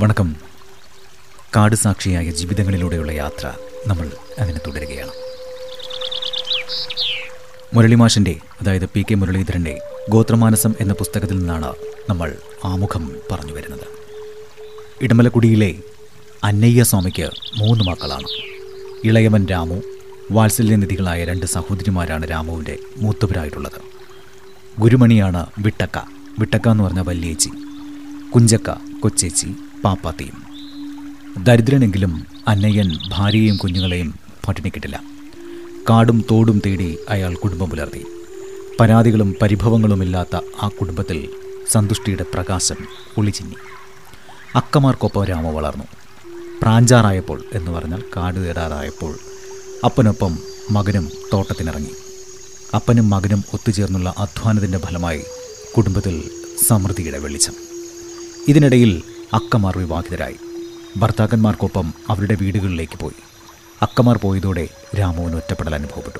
വണക്കം. കാട് സാക്ഷിയായ ജീവിതങ്ങളിലൂടെയുള്ള യാത്ര നമ്മൾ അങ്ങനെ തുടരുകയാണ്. മുരളിമാഷിന്റെ അതായത് പി കെ മുരളീധരന്റെ ഗോത്രമാനസം എന്ന പുസ്തകത്തിൽ നിന്നാണ് നമ്മൾ ആമുഖം പറഞ്ഞു വരുന്നത്. ഇടമലക്കുടിയിലെ അന്നയ്യ സ്വാമിക്ക് മൂന്ന് മക്കളാണ്. ഇളയവൻ രാമു വാത്സല്യനിധികളായ രണ്ട് സഹോദരിമാരാണ് രാമുവിന്റെ മൂത്തവരായിട്ടുള്ളത്. ഗുരുമണിയാണ് വിട്ടക്ക. വിട്ടക്ക എന്ന് പറഞ്ഞ വല്യേച്ചി. കുഞ്ചക്ക കൊച്ചേച്ചി. പാപ്പാത്തിയും. ദരിദ്രനെങ്കിലും അന്നയ്യൻ ഭാര്യയെയും കുഞ്ഞുങ്ങളെയും പട്ടിണി കിട്ടില്ല കാടും തോടും തേടി അയാൾ കുടുംബം പുലർത്തി. പരാതികളും പരിഭവങ്ങളുമില്ലാത്ത ആ കുടുംബത്തിൽ സന്തുഷ്ടിയുടെ പ്രകാശം ഒളിച്ചിന്നി അക്കമാർക്കൊപ്പം രാമ വളർന്നു. പ്രാഞ്ചാറായപ്പോൾ എന്ന് പറഞ്ഞാൽ കാട് തേടാറായപ്പോൾ അപ്പനൊപ്പം മകനും തോട്ടത്തിനിറങ്ങി. അപ്പനും മകനും ഒത്തുചേർന്നുള്ള അധ്വാനത്തിന്റെ ഫലമായി കുടുംബത്തിൽ സമൃദ്ധിയുടെ വെളിച്ചം. ഇതിനിടയിൽ അക്കമാർ വിവാഹിതരായി. ഭർത്താക്കന്മാർക്കൊപ്പം അവരുടെ വീടുകളിലേക്ക് പോയി. അക്കമാർ പോയതോടെ രാമുവിന് ഒറ്റപ്പെടൽ അനുഭവപ്പെട്ടു.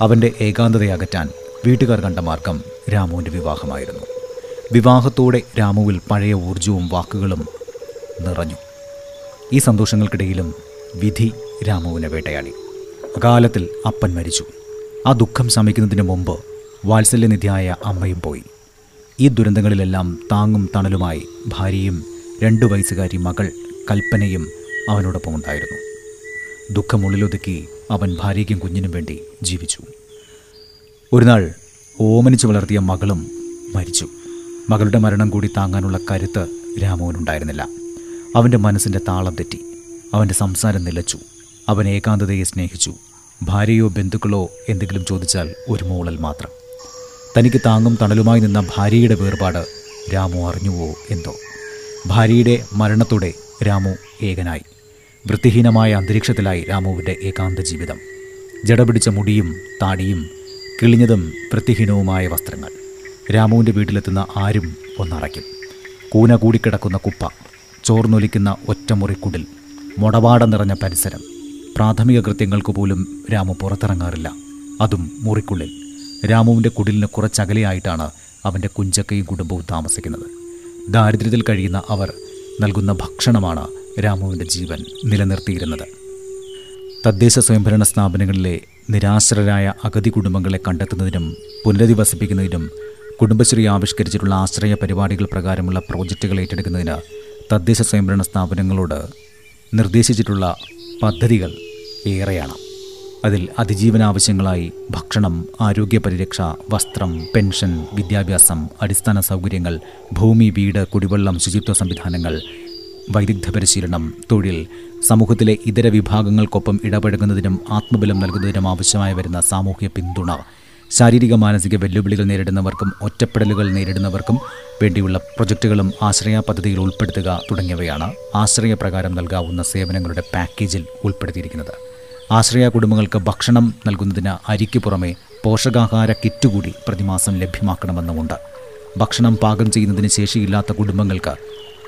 അവന്റെ ഏകാന്തതയകറ്റാൻ വീട്ടുകാർ കണ്ട മാർഗം രാമുവിന്റെ വിവാഹമായിരുന്നു. വിവാഹത്തോടെ രാമുവിൽ പഴയ ഊർജവും വാക്കുകളും നിറഞ്ഞു. ഈ സന്തോഷങ്ങൾക്കിടയിലും വിധി രാമുവിനെ വേട്ടയാടി. അകാലത്തിൽ അപ്പൻ മരിച്ചു. ആ ദുഃഖം ശമിക്കുന്നതിന് മുമ്പ് വാത്സല്യനിധിയായ അമ്മയും പോയി. ഈ ദുരന്തങ്ങളിലെല്ലാം താങ്ങും തണലുമായി ഭാര്യയും രണ്ടു വയസ്സുകാരി മകൾ കൽപ്പനയും അവനോടൊപ്പം ഉണ്ടായിരുന്നു. ദുഃഖമുള്ളിലൊതുക്കി അവൻ ഭാര്യയ്ക്കും കുഞ്ഞിനും വേണ്ടി ജീവിച്ചു. ഒരു നാൾ ഓമനിച്ചു വളർത്തിയ മകളും മരിച്ചു. മകളുടെ മരണം കൂടി താങ്ങാനുള്ള കരുത്ത് രാമോനുണ്ടായിരുന്നില്ല. അവന്റെ മനസ്സിന്റെ താളം തെറ്റി. അവന്റെ സംസാരം നിലച്ചു. അവൻ ഏകാന്തതയെ സ്നേഹിച്ചു. ഭാര്യയോ ബന്ധുക്കളോ എന്തെങ്കിലും ചോദിച്ചാൽ ഒരു മൂളൽ മാത്രം. തനിക്ക് താങ്ങും തണലുമായി നിന്ന ഭാര്യയുടെ വേർപാട് രാമു അറിഞ്ഞുവോ എന്തോ? ഭാര്യയുടെ മരണത്തോടെ രാമു ഏകനായി. വൃത്തിഹീനമായ അന്തരീക്ഷത്തിലായി രാമുവിന്റെ ഏകാന്ത ജീവിതം. ജടപിടിച്ച മുടിയും താടിയും കിളിഞ്ഞതും വൃത്തിഹീനവുമായ വസ്ത്രങ്ങൾ. രാമുവിന്റെ വീട്ടിലെത്തുന്ന ആരും ഒന്നറയ്ക്കും. കൂന കൂടിക്കിടക്കുന്ന കുപ്പ ചോർന്നൊലിക്കുന്ന ഒറ്റമുറിക്കുടിൽ മുടപാടം നിറഞ്ഞ പരിസരം. പ്രാഥമിക കൃത്യങ്ങൾക്ക് പോലും രാമു പുറത്തിറങ്ങാറില്ല. അതും മുറിക്കുള്ളിൽ. രാമുവിന്റെ കുടിലിന് കുറച്ചകലെയായിട്ടാണ് അവന്റെ കുഞ്ചക്കയും കുടുംബവും താമസിക്കുന്നത്. ദാരിദ്ര്യത്തിൽ കഴിയുന്ന അവർ നൽകുന്ന ഭക്ഷണമാണ് രാമുവിന്റെ ജീവൻ നിലനിർത്തിയിരുന്നത്. തദ്ദേശ സ്വയംഭരണ സ്ഥാപനങ്ങളിലെ നിരാശ്രരായ അഗതി കുടുംബങ്ങളെ കണ്ടെത്തുന്നതിനും പുനരധിവസിപ്പിക്കുന്നതിനും കുടുംബശ്രീ ആവിഷ്കരിച്ചിട്ടുള്ള ആശ്രയ പരിപാടികൾ പ്രകാരമുള്ള പ്രോജക്റ്റുകൾ ഏറ്റെടുക്കുന്നതിന് തദ്ദേശ സ്വയംഭരണ സ്ഥാപനങ്ങളോട് നിർദ്ദേശിച്ചിട്ടുള്ള പദ്ധതികൾ ഏറെയാണ്. അതിൽ അതിജീവന ആവശ്യങ്ങളായി ഭക്ഷണം ആരോഗ്യ പരിരക്ഷ വസ്ത്രം പെൻഷൻ വിദ്യാഭ്യാസം അടിസ്ഥാന സൗകര്യങ്ങൾ ഭൂമി വീട് കുടിവെള്ളം ശുചിത്വ സംവിധാനങ്ങൾ വൈദഗ്ധ്യ പരിശീലനം തൊഴിൽ സമൂഹത്തിലെ ഇതര വിഭാഗങ്ങൾക്കൊപ്പം ഇടപഴകുന്നതിനും ആത്മബലം നൽകുന്നതിനും ആവശ്യമായി വരുന്ന സാമൂഹ്യ പിന്തുണ ശാരീരിക മാനസിക വെല്ലുവിളികൾ നേരിടുന്നവർക്കും ഒറ്റപ്പെടലുകൾ നേരിടുന്നവർക്കും വേണ്ടിയുള്ള പ്രൊജക്റ്റുകളും ആശ്രയ പദ്ധതിയിൽ ഉൾപ്പെടുത്തുക തുടങ്ങിയവയാണ് ആശ്രയ പ്രകാരം നൽകാവുന്ന സേവനങ്ങളുടെ പാക്കേജിൽ ഉൾപ്പെടുത്തിയിരിക്കുന്നത്. ആശ്രയ കുടുംബങ്ങൾക്ക് ഭക്ഷണം നൽകുന്നതിന് അരിക്ക് പുറമെ പോഷകാഹാര കിറ്റ് കൂടി പ്രതിമാസം ലഭ്യമാക്കണമെന്നുമുണ്ട്. ഭക്ഷണം പാകം ചെയ്യുന്നതിന് ശേഷിയില്ലാത്ത കുടുംബങ്ങൾക്ക്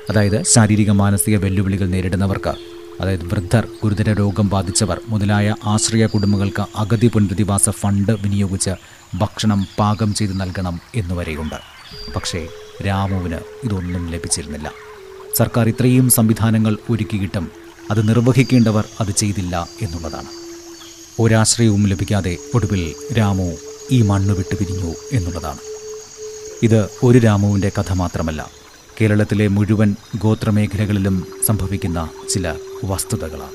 അതായത് ശാരീരിക മാനസിക വെല്ലുവിളികൾ നേരിടുന്നവർക്ക് അതായത് വൃദ്ധർ ഗുരുതര രോഗം ബാധിച്ചവർ മുതലായ ആശ്രയ കുടുംബങ്ങൾക്ക് അഗതി പുനരധിവാസ ഫണ്ട് വിനിയോഗിച്ച് ഭക്ഷണം പാകം ചെയ്ത് നൽകണം എന്നുവരെയുണ്ട്. പക്ഷേ രാമുവിന് ഇതൊന്നും ലഭിച്ചിരുന്നില്ല. സർക്കാർ ഇത്രയും സംവിധാനങ്ങൾ ഒരുക്കിയിട്ടും അത് നിർവഹിക്കേണ്ടവർ അത് ചെയ്തില്ല എന്നുള്ളതാണ്. ഒരാശ്രയവും ലഭിക്കാതെ ഒടുവിൽ രാമു ഈ മണ്ണ് വിട്ടു പിരിഞ്ഞു എന്നുള്ളതാണ്. ഇത് ഒരു രാമുവിന്റെ കഥ മാത്രമല്ല കേരളത്തിലെ മുഴുവൻ ഗോത്രമേഖലകളിലും സംഭവിക്കുന്ന ചില വസ്തുതകളാണ്.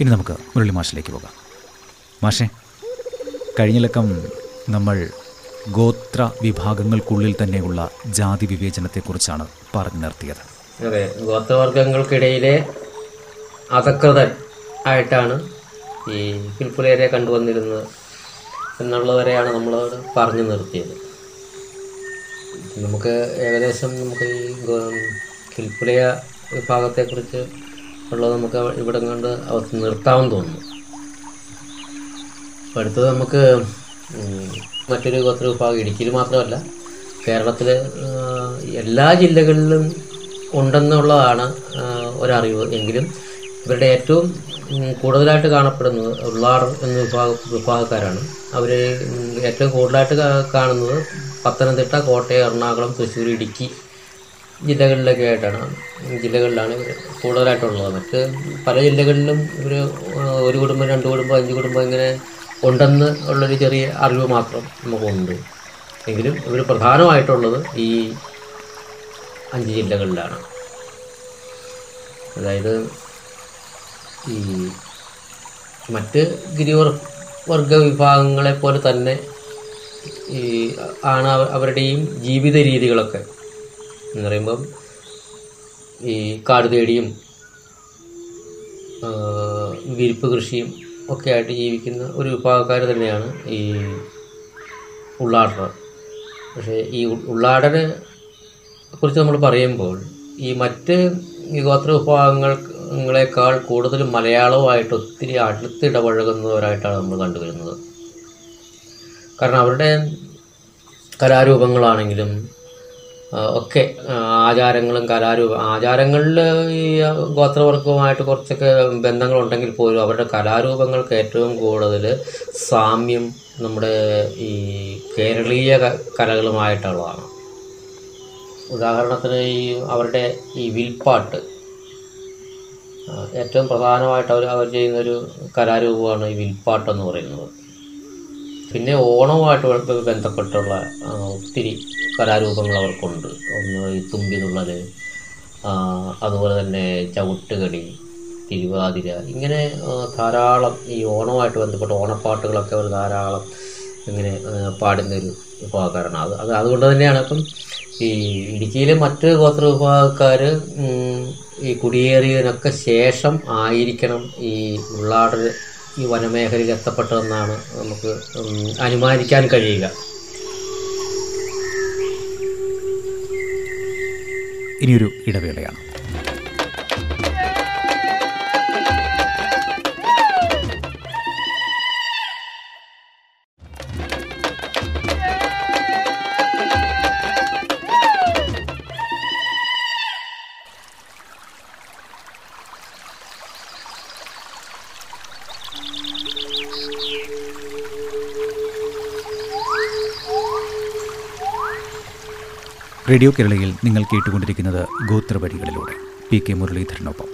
ഇനി നമുക്ക് മുരളി മാഷിലേക്ക് പോകാം. മാഷെ കഴിഞ്ഞ ലക്കം നമ്മൾ ഗോത്ര വിഭാഗങ്ങൾക്കുള്ളിൽ തന്നെയുള്ള ജാതി വിവേചനത്തെക്കുറിച്ചാണ് പറഞ്ഞു നിർത്തിയത്. അതെ ഗോത്രവർഗങ്ങൾക്കിടയിലെ അധകൃതൻ ആയിട്ടാണ് ഈ കിൽപ്പുലയരെ കണ്ടുവന്നിരുന്നത് എന്നുള്ളവരെയാണ് നമ്മളോട് പറഞ്ഞു നിർത്തിയത്. നമുക്ക് ഏകദേശം നമുക്ക് ഈ കിൽപ്പുലയ വിഭാഗത്തെക്കുറിച്ച് ഉള്ളത് നമുക്ക് ഇവിടെ കണ്ട് അവർക്ക് നിർത്താമെന്ന് തോന്നുന്നു. അപ്പോൾ അടുത്തത് നമുക്ക് മറ്റൊരു ഗോത്ര വിഭാഗം ഇടുക്കിയിൽ മാത്രമല്ല കേരളത്തിലെ എല്ലാ ജില്ലകളിലും ഉണ്ടെന്നുള്ളതാണ് ഒരറിവ്. എങ്കിലും ഇവരുടെ ഏറ്റവും കൂടുതലായിട്ട് കാണപ്പെടുന്നത് ഉള്ളാർ എന്ന വിഭാഗ വിഭാഗക്കാരാണ്. അവർ ഏറ്റവും കൂടുതലായിട്ട് കാണുന്നത് പത്തനംതിട്ട കോട്ടയം എറണാകുളം തൃശ്ശൂർ ഇടുക്കി ജില്ലകളിലൊക്കെ ആയിട്ടാണ്. ജില്ലകളിലാണ് കൂടുതലായിട്ടുള്ളത്. മറ്റ് പല ജില്ലകളിലും ഇവർ ഒരു കുടുംബം രണ്ട് കുടുംബം അഞ്ച് കുടുംബം ഇങ്ങനെ ഉണ്ടെന്ന് ഉള്ളൊരു ചെറിയ അറിവ് മാത്രം നമുക്കുണ്ട്. എങ്കിലും ഇവർ പ്രധാനമായിട്ടുള്ളത് ഈ അഞ്ച് ജില്ലകളിലാണ്. അതായത് ഈ മറ്റ് ഗിരിവർ വർഗ വിഭാഗങ്ങളെ പോലെ തന്നെ ഈ ആണ് അവരുടെയും ജീവിത രീതികളൊക്കെ. എന്ന് പറയുമ്പം ഈ കാട് തേടിയും വിരിപ്പ് കൃഷിയും ഒക്കെ ആയിട്ട് ജീവിക്കുന്ന ഒരു വിഭാഗക്കാർ തന്നെയാണ് ഈ ഉള്ളാടർ. പക്ഷേ ഈ ഉ- ഉള്ളാടനെ കുറിച്ച് നമ്മൾ പറയുമ്പോൾ ഈ മറ്റ് ഗോത്ര വിഭാഗങ്ങളെക്കാൾ കൂടുതൽ മലയാളവുമായിട്ട് ഒത്തിരി അടുത്തിടപഴകുന്നവരായിട്ടാണ് നമ്മൾ കണ്ടുവരുന്നത്. കാരണം അവരുടെ കലാരൂപങ്ങളാണെങ്കിലും ഒക്കെ ആചാരങ്ങളും കലാരൂപ ആചാരങ്ങളിൽ ഈ ഗോത്രവർഗവുമായിട്ട് കുറച്ചൊക്കെ ബന്ധങ്ങളുണ്ടെങ്കിൽ പോലും അവരുടെ കലാരൂപങ്ങൾക്ക് ഏറ്റവും കൂടുതൽ സാമ്യം നമ്മുടെ ഈ കേരളീയ കലകളുമായിട്ടുള്ളതാണ്. ഉദാഹരണത്തിന് ഈ അവരുടെ ഈ വിൽപ്പാട്ട്. ഏറ്റവും പ്രധാനമായിട്ട് അവർ അവർ ചെയ്യുന്നൊരു കലാരൂപമാണ് ഈ വിൽപ്പാട്ടെന്ന് പറയുന്നത്. പിന്നെ ഓണവുമായിട്ട് ബന്ധപ്പെട്ടുള്ള ഒത്തിരി കലാരൂപങ്ങൾ അവർക്കുണ്ട്. ഒന്ന് ഈ തുമ്പി തുള്ളൽ അതുപോലെ തന്നെ ചവിട്ടുകടി തിരുവാതിര ഇങ്ങനെ ധാരാളം ഈ ഓണവുമായിട്ട് ബന്ധപ്പെട്ട ഓണപ്പാട്ടുകളൊക്കെ അവർ ധാരാളം ഇങ്ങനെ പാടുന്നൊരു വിഭാഗക്കാരാണ് അത് അത് അതുകൊണ്ട് തന്നെയാണ്. ഇപ്പം ഈ ഇടുക്കിയിലെ മറ്റ് ഗോത്ര വിഭാഗക്കാര് ഈ കുടിയേറിയതിനൊക്കെ ശേഷം ആയിരിക്കണം ഈ ഉള്ളാട് ഈ വനമേഖലയിൽ എത്തപ്പെട്ടതെന്നാണ് നമുക്ക് അനുമാനിക്കാൻ കഴിയുക. ഇനിയൊരു ഇടവേളയാണ്. റേഡിയോ കേരളയിൽ നിങ്ങൾ കേട്ടുകൊണ്ടിരിക്കുന്നത് ഗോത്രവരികളിലൂടെ. P K മുരളീധരനൊപ്പം.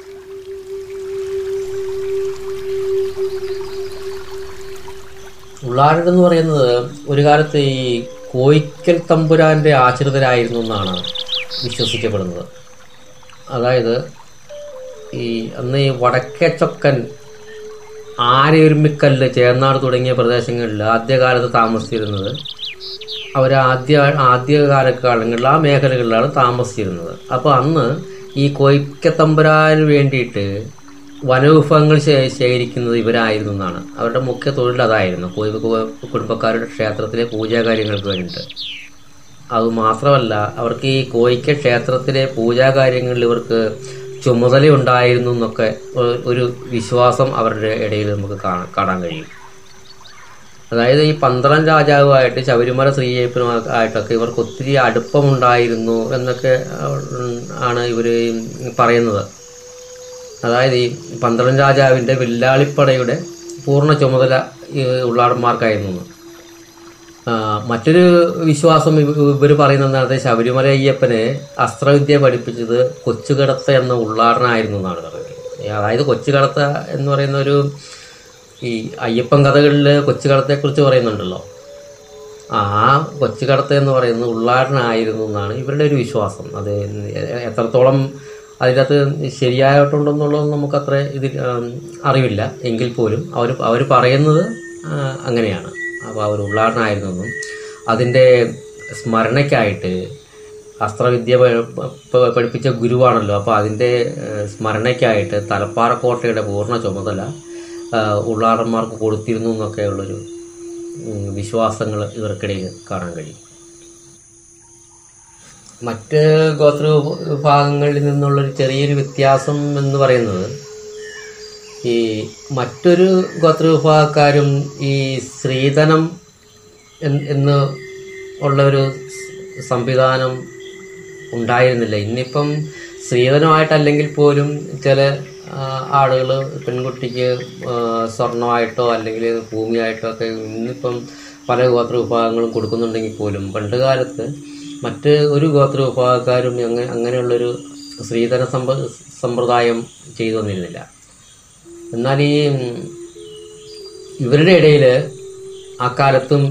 ഉള്ളാരെന്ന് പറയുന്നത് ഒരു കാലത്ത് ഈ കോയിക്കൽ തമ്പുരാന്റെ ആശ്രിതരായിരുന്നു എന്നാണ് വിശ്വസിക്കപ്പെടുന്നത്. അതായത് ഈ അന്ന് ഈ വടക്കേച്ചൊക്കൻ ആരയൊരുമിക്കല്ല് ചേർന്നാട് തുടങ്ങിയ പ്രദേശങ്ങളിൽ ആദ്യകാലത്ത് താമസിച്ചിരുന്നത് അവർ ആദ്യ ആദ്യകാല കാലങ്ങളിൽ ആ മേഖലകളിലാണ് താമസിച്ചിരുന്നത്. അപ്പോൾ അന്ന് ഈ കോയിക്കത്തമ്പുരാന് വേണ്ടിയിട്ട് വനവിഭവങ്ങൾ ശേഖരിക്കുന്നത് ഇവരായിരുന്നു എന്നാണ്. അവരുടെ മുഖ്യ തൊഴിൽ അതായിരുന്നു. കുടുംബക്കാരുടെ ക്ഷേത്രത്തിലെ പൂജാകാര്യങ്ങൾക്ക് വേണ്ടിയിട്ട്. അത് മാത്രമല്ല അവർക്ക് ഈ കോയിക്ക ക്ഷേത്രത്തിലെ പൂജാകാര്യങ്ങളിൽ ഇവർക്ക് ചുമതലയുണ്ടായിരുന്നു എന്നൊക്കെ ഒരു വിശ്വാസം അവരുടെ ഇടയിൽ നമുക്ക് കാണാൻ കഴിയും. അതായത് ഈ പന്തളം രാജാവുമായിട്ട് ശബരിമല ശ്രീയപ്പനുമായിട്ടൊക്കെ ഇവർക്ക് ഒത്തിരി അടുപ്പമുണ്ടായിരുന്നു എന്നൊക്കെ ആണ് ഇവർ പറയുന്നത്. അതായത് ഈ പന്തളം രാജാവിന്റെ വില്ലാളിപ്പടയുടെ പൂർണ ചുമതല ഉള്ളാടന്മാർക്കായിരുന്നു. മറ്റൊരു വിശ്വാസം ഇവർ പറയുന്നത് ശബരിമല അയ്യപ്പനെ അസ്ത്രവിദ്യ പഠിപ്പിച്ചത് കൊച്ചുകടത്ത എന്ന ഉള്ളാടനായിരുന്നു എന്നാണ് പറയുന്നത്. അതായത് കൊച്ചുകടത്ത എന്ന് പറയുന്ന ഒരു ഈ അയ്യപ്പൻ കഥകളിൽ കൊച്ചുകടത്തെക്കുറിച്ച് പറയുന്നുണ്ടല്ലോ. ആ കൊച്ചുകടത്ത എന്ന് പറയുന്നത് ഉള്ളാടനായിരുന്നു എന്നാണ് ഇവരുടെ ഒരു വിശ്വാസം. അത് എത്രത്തോളം അതിനകത്ത് ശരിയായിട്ടുണ്ടെന്നുള്ളത് നമുക്കത്ര ഇതിൽ അറിവില്ല. എങ്കിൽ പോലും അവർ അവർ പറയുന്നത് അങ്ങനെയാണ്. അപ്പോൾ അവർ ഉള്ളാടനായിരുന്നെന്നും അതിന്റെ സ്മരണയ്ക്കായിട്ട് അസ്ത്രവിദ്യ പഠിപ്പിച്ച ഗുരുവാണല്ലോ. അപ്പോൾ അതിന്റെ സ്മരണയ്ക്കായിട്ട് തലപ്പാറക്കോട്ടയുടെ പൂർണ ചുമതല ഉള്ളാടന്മാർക്ക് കൊടുത്തിരുന്നു എന്നൊക്കെയുള്ളൊരു വിശ്വാസങ്ങൾ ഇവർക്കിടയിൽ കാണാൻ കഴിയും. മറ്റ് ഗോത്ര വിഭാഗങ്ങളിൽ നിന്നുള്ളൊരു ചെറിയൊരു വ്യത്യാസം എന്ന് പറയുന്നത് ഈ മറ്റൊരു ഗോത്ര വിഭാഗക്കാരും ഈ സ്ത്രീധനം എന്ന് ഉള്ളൊരു സംവിധാനം ഉണ്ടായിരുന്നില്ല. ഇന്നിപ്പം സ്ത്രീധനമായിട്ടല്ലെങ്കിൽ പോലും ചില ആളുകൾ പെൺകുട്ടിക്ക് സ്വർണമായിട്ടോ അല്ലെങ്കിൽ ഭൂമിയായിട്ടോ ഒക്കെ ഇന്നിപ്പം പല ഗോത്ര വിഭാഗങ്ങളും കൊടുക്കുന്നുണ്ടെങ്കിൽ പോലും പണ്ട് കാലത്ത് മറ്റ് ഒരു ഗോത്ര വിഭാഗക്കാരും അങ്ങനെ അങ്ങനെയുള്ളൊരു സ്ത്രീധന സമ്പ സമ്പ്രദായം ചെയ്തു വന്നിരുന്നില്ല എന്നാൽ ഈ ഇവരുടെ ഇടയിൽ ആ കാലത്തും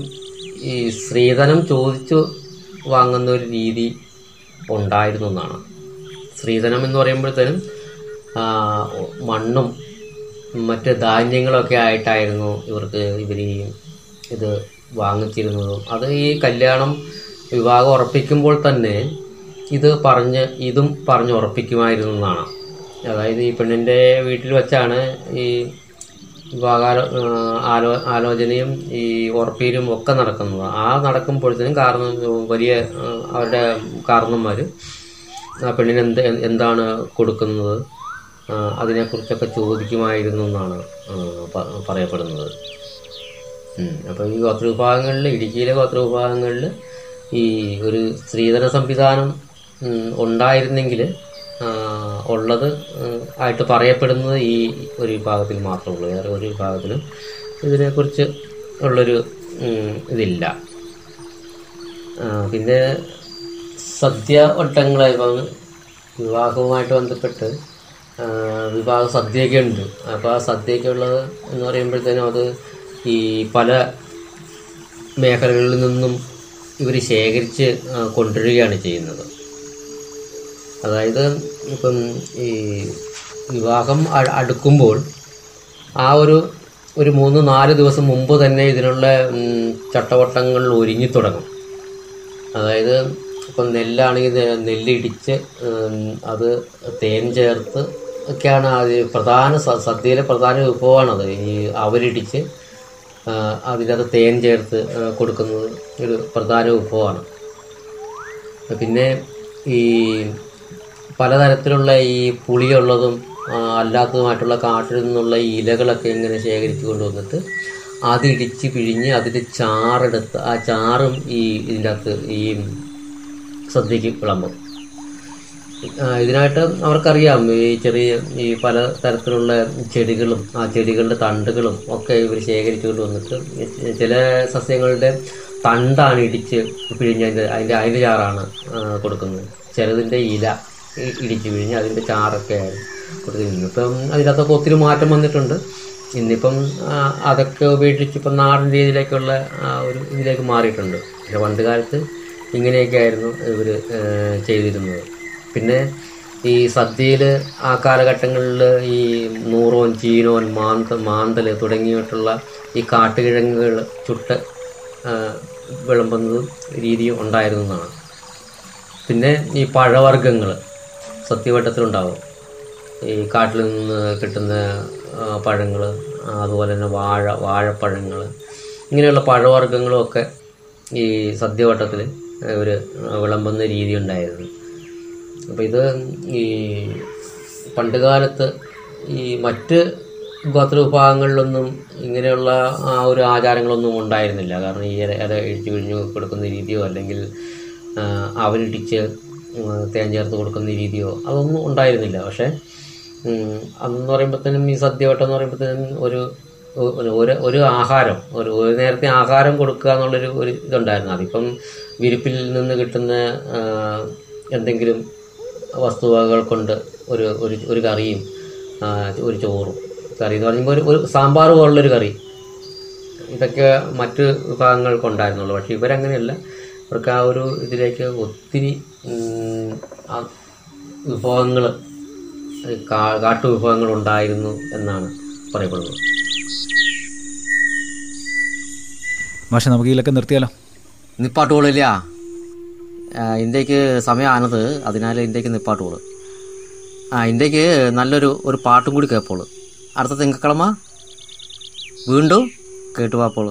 ഈ സ്ത്രീധനം ചോദിച്ചു വാങ്ങുന്ന ഒരു രീതി ഉണ്ടായിരുന്നു എന്നാണ്. സ്ത്രീധനം എന്ന് പറയുമ്പോഴത്തേനും മണ്ണും മറ്റ് ധാന്യങ്ങളൊക്കെ ആയിട്ടായിരുന്നു ഇവർക്ക് ഇവർ ഈ ഇത് വാങ്ങിച്ചിരുന്നതും. അത് ഈ കല്യാണം വിവാഹം ഉറപ്പിക്കുമ്പോൾ തന്നെ ഇത് പറഞ്ഞ് ഇതും പറഞ്ഞ് ഉറപ്പിക്കുമായിരുന്നു എന്നാണ്. അതായത് ഈ പെണ്ണിന്റെ വീട്ടിൽ വെച്ചാണ് ഈ വിവാഹാലോ ആലോ ആലോചനയും ഈ ഉറപ്പീരും ഒക്കെ നടക്കുന്നത്. ആ നടക്കുമ്പോഴത്തേനും കാരണം വലിയ അവരുടെ കാരണന്മാർ ആ പെണ്ണിന് എന്ത് എന്താണ് കൊടുക്കുന്നത്? അതിനെക്കുറിച്ചൊക്കെ ചോദിക്കുമായിരുന്നു എന്നാണ് പറയപ്പെടുന്നത്. അപ്പോൾ ഈ ഗോത്രവിഭാഗങ്ങളിൽ ഇടുക്കിയിലെ ഗോത്രവിഭാഗങ്ങളിൽ ഈ ഒരു സ്ത്രീധന സംവിധാനം ഉണ്ടായിരുന്നെങ്കിൽ ഉള്ളത് ആയിട്ട് പറയപ്പെടുന്നത് ഈ ഒരു വിഭാഗത്തിൽ മാത്രമേ ഉള്ളൂ. വേറെ ഒരു വിഭാഗത്തിലും ഇതിനെക്കുറിച്ച് ഉള്ളൊരു ഇതില്ല. പിന്നെ സദ്യ വട്ടങ്ങളായി വിവാഹവുമായിട്ട് ബന്ധപ്പെട്ട് വിവാഹ സദ്യയൊക്കെ ഉണ്ട്. അപ്പോൾ ആ സദ്യയൊക്കെ ഉള്ളത് എന്ന് പറയുമ്പോഴത്തേനും അത് ഈ പല മേഖലകളിൽ നിന്നും ഇവർ ശേഖരിച്ച് കൊണ്ടുവരികയാണ് ചെയ്യുന്നത്. അതായത് ഇപ്പം ഈ വിവാഹം അടുക്കുമ്പോൾ ആ ഒരു ഒരു മൂന്ന് നാല് ദിവസം മുമ്പ് തന്നെ ഇതിനുള്ള ചട്ടവട്ടങ്ങൾ ഒരുങ്ങി തുടങ്ങും. അതായത് ഇപ്പം നെല്ലാണെങ്കിൽ നെല്ലിടിച്ച് അത് തേൻ ചേർത്ത് ഒക്കെയാണ് അത് പ്രധാന സദ്യയിലെ പ്രധാന വിഭവമാണത്. ഈ അവരിടിച്ച് അതിനകത്ത് തേൻ ചേർത്ത് കൊടുക്കുന്നത് ഒരു പ്രധാന വിഭവമാണ്. പിന്നെ ഈ പലതരത്തിലുള്ള ഈ പുളിയുള്ളതും അല്ലാത്തതുമായിട്ടുള്ള കാട്ടിൽ നിന്നുള്ള ഇലകളൊക്കെ ഇങ്ങനെ ശേഖരിച്ചു കൊണ്ടുവന്നിട്ട് അതിടിച്ച് പിഴിഞ്ഞ് അതിന്റെ ചാറെടുത്ത് ആ ചാറും ഈ ഇതിനകത്ത് ഈ സദ്യക്ക് വിളമ്പും. ഇതിനായിട്ട് അവർക്കറിയാം ഈ ചെറിയ ഈ പല തരത്തിലുള്ള ചെടികളും ആ ചെടികളുടെ തണ്ടുകളും ഒക്കെ ഇവർ ശേഖരിച്ചുകൊണ്ട് വന്നിട്ട് ചില സസ്യങ്ങളുടെ തണ്ടാണ് ഇടിച്ച് പിഴിഞ്ഞ് അതിന്റെ അതിന്റെ അതിന്റെ ചാറാണ് കൊടുക്കുന്നത്. ചിലതിന്റെ ഇല ഇടിച്ച് പിഴിഞ്ഞ് അതിന്റെ ചാറൊക്കെ കൊടുക്കുന്നത് ഇപ്പം അതിനകത്തൊക്കെ ഒത്തിരി മാറ്റം വന്നിട്ടുണ്ട്. ഇന്നിപ്പം അതൊക്കെ ഉപേക്ഷിച്ച് ഇപ്പം നാടൻ രീതിയിലേക്കുള്ള ഒരു ഇതിലേക്ക് മാറിയിട്ടുണ്ട്. പക്ഷെ പണ്ട് കാലത്ത് ഇങ്ങനെയൊക്കെ ആയിരുന്നു ഇവർ ചെയ്തിരുന്നത്. പിന്നെ ഈ സദ്യയിൽ ആ കാലഘട്ടങ്ങളിൽ ഈ നൂറോൻ ചീനോൻ മാന്ത മാന്തൽ തുടങ്ങിയിട്ടുള്ള ഈ കാട്ടുകിഴങ്ങുകൾ ചുട്ട് വിളമ്പുന്നത് രീതി രീതിയും ഉണ്ടായിരുന്നു എന്നാണ് പിന്നെ ഈ പഴവർഗങ്ങൾ സത്യവട്ടത്തിലുണ്ടാവും. ഈ കാട്ടിൽ നിന്ന് കിട്ടുന്ന പഴങ്ങൾ അതുപോലെ തന്നെ വാഴ വാഴപ്പഴങ്ങൾ ഇങ്ങനെയുള്ള പഴവർഗങ്ങളും ഒക്കെ ഈ സദ്യവട്ടത്തിൽ ഒരു വിളമ്പുന്ന രീതി ഉണ്ടായിരുന്നു. അപ്പോൾ ഇത് ഈ പണ്ടുകാലത്ത് ഈ മറ്റ് ഗോത്ര ഗോത്രവിഭാഗങ്ങളിലൊന്നും ഇങ്ങനെയുള്ള ആ ഒരു ആചാരങ്ങളൊന്നും ഉണ്ടായിരുന്നില്ല. കാരണം ഈ ഇല ഇടിച്ചു പിഴിഞ്ഞു കൊടുക്കുന്ന രീതിയോ അല്ലെങ്കിൽ അവരിടിച്ച് തേൻ ചേർത്ത് കൊടുക്കുന്ന രീതിയോ അതൊന്നും ഉണ്ടായിരുന്നില്ല. പക്ഷേ അന്ന് പറയുമ്പോഴത്തേനും ഈ സദ്യവട്ടം എന്ന് പറയുമ്പോഴത്തേനും ഒരു ഒരു ആഹാരം ഒരു ഒരു നേരത്തെ ആഹാരം കൊടുക്കുക എന്നുള്ളൊരു ഒരു ഇതുണ്ടായിരുന്നു. അതിപ്പം വിരിപ്പിൽ നിന്ന് കിട്ടുന്ന എന്തെങ്കിലും വസ്തുവകകൾ കൊണ്ട് ഒരു ഒരു ഒരു കറിയും ഒരു ചോറും കറി എന്ന് പറയുമ്പോൾ ഒരു ഒരു സാമ്പാർ പോലുള്ളൊരു കറി. ഇതൊക്കെ മറ്റ് വിഭാഗങ്ങൾക്കുണ്ടായിരുന്നുള്ളൂ പക്ഷേ പക്ഷെ ഇവരങ്ങനെയല്ല. അവർക്ക് ആ ഒരു ഇതിലേക്ക് ഒത്തിരി വിഭവങ്ങൾ ആ വിഭവങ്ങൾ കാട്ടുവിഭവങ്ങൾ ഉണ്ടായിരുന്നു എന്നാണ് പറയപ്പെടുന്നത് മാഷെ നമുക്ക് ഇതിലൊക്കെ നിർത്തിയാലോ? നിപ്പാട്ടുകളില്ല ഇന്ത്യയ്ക്ക് സമയമാണത് അതിനാൽ ഇന്ത്യയ്ക്ക് നിപ്പാട്ട് ആ ഇന്ത്യയ്ക്ക് നല്ലൊരു ഒരു പാട്ടും കൂടി കേൾപ്പോളൂ അടുത്ത തിങ്കക്കിളമ വീണ്ടും കേട്ടുവാപ്പോൾ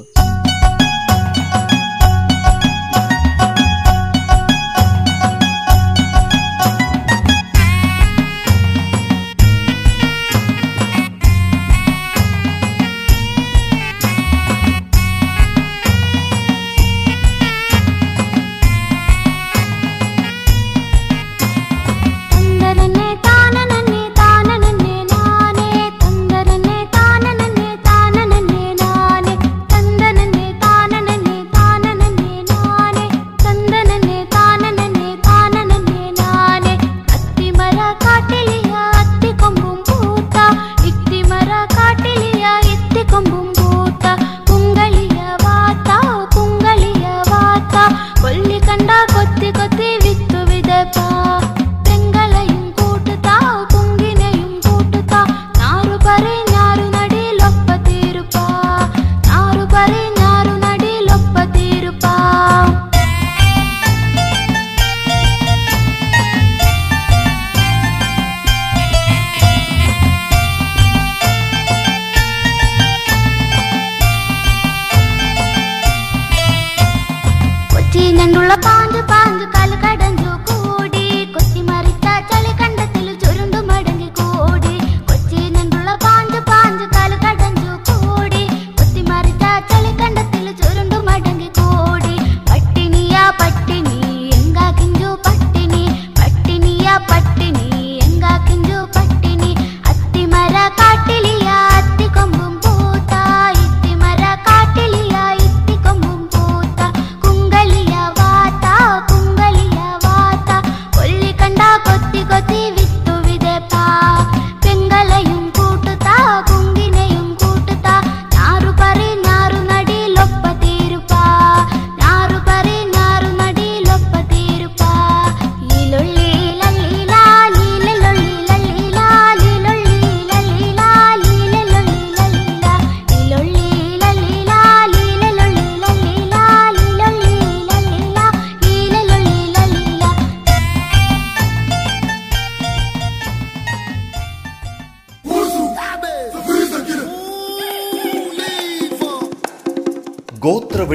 papá.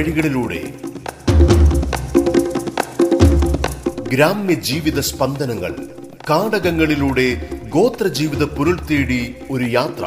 വഴികളിലൂടെ ഗ്രാമ്യ ജീവിത സ്പന്ദനങ്ങൾ കാടകങ്ങളിലൂടെ ഗോത്രജീവിത പുരുൾ തേടി ഒരു യാത്ര.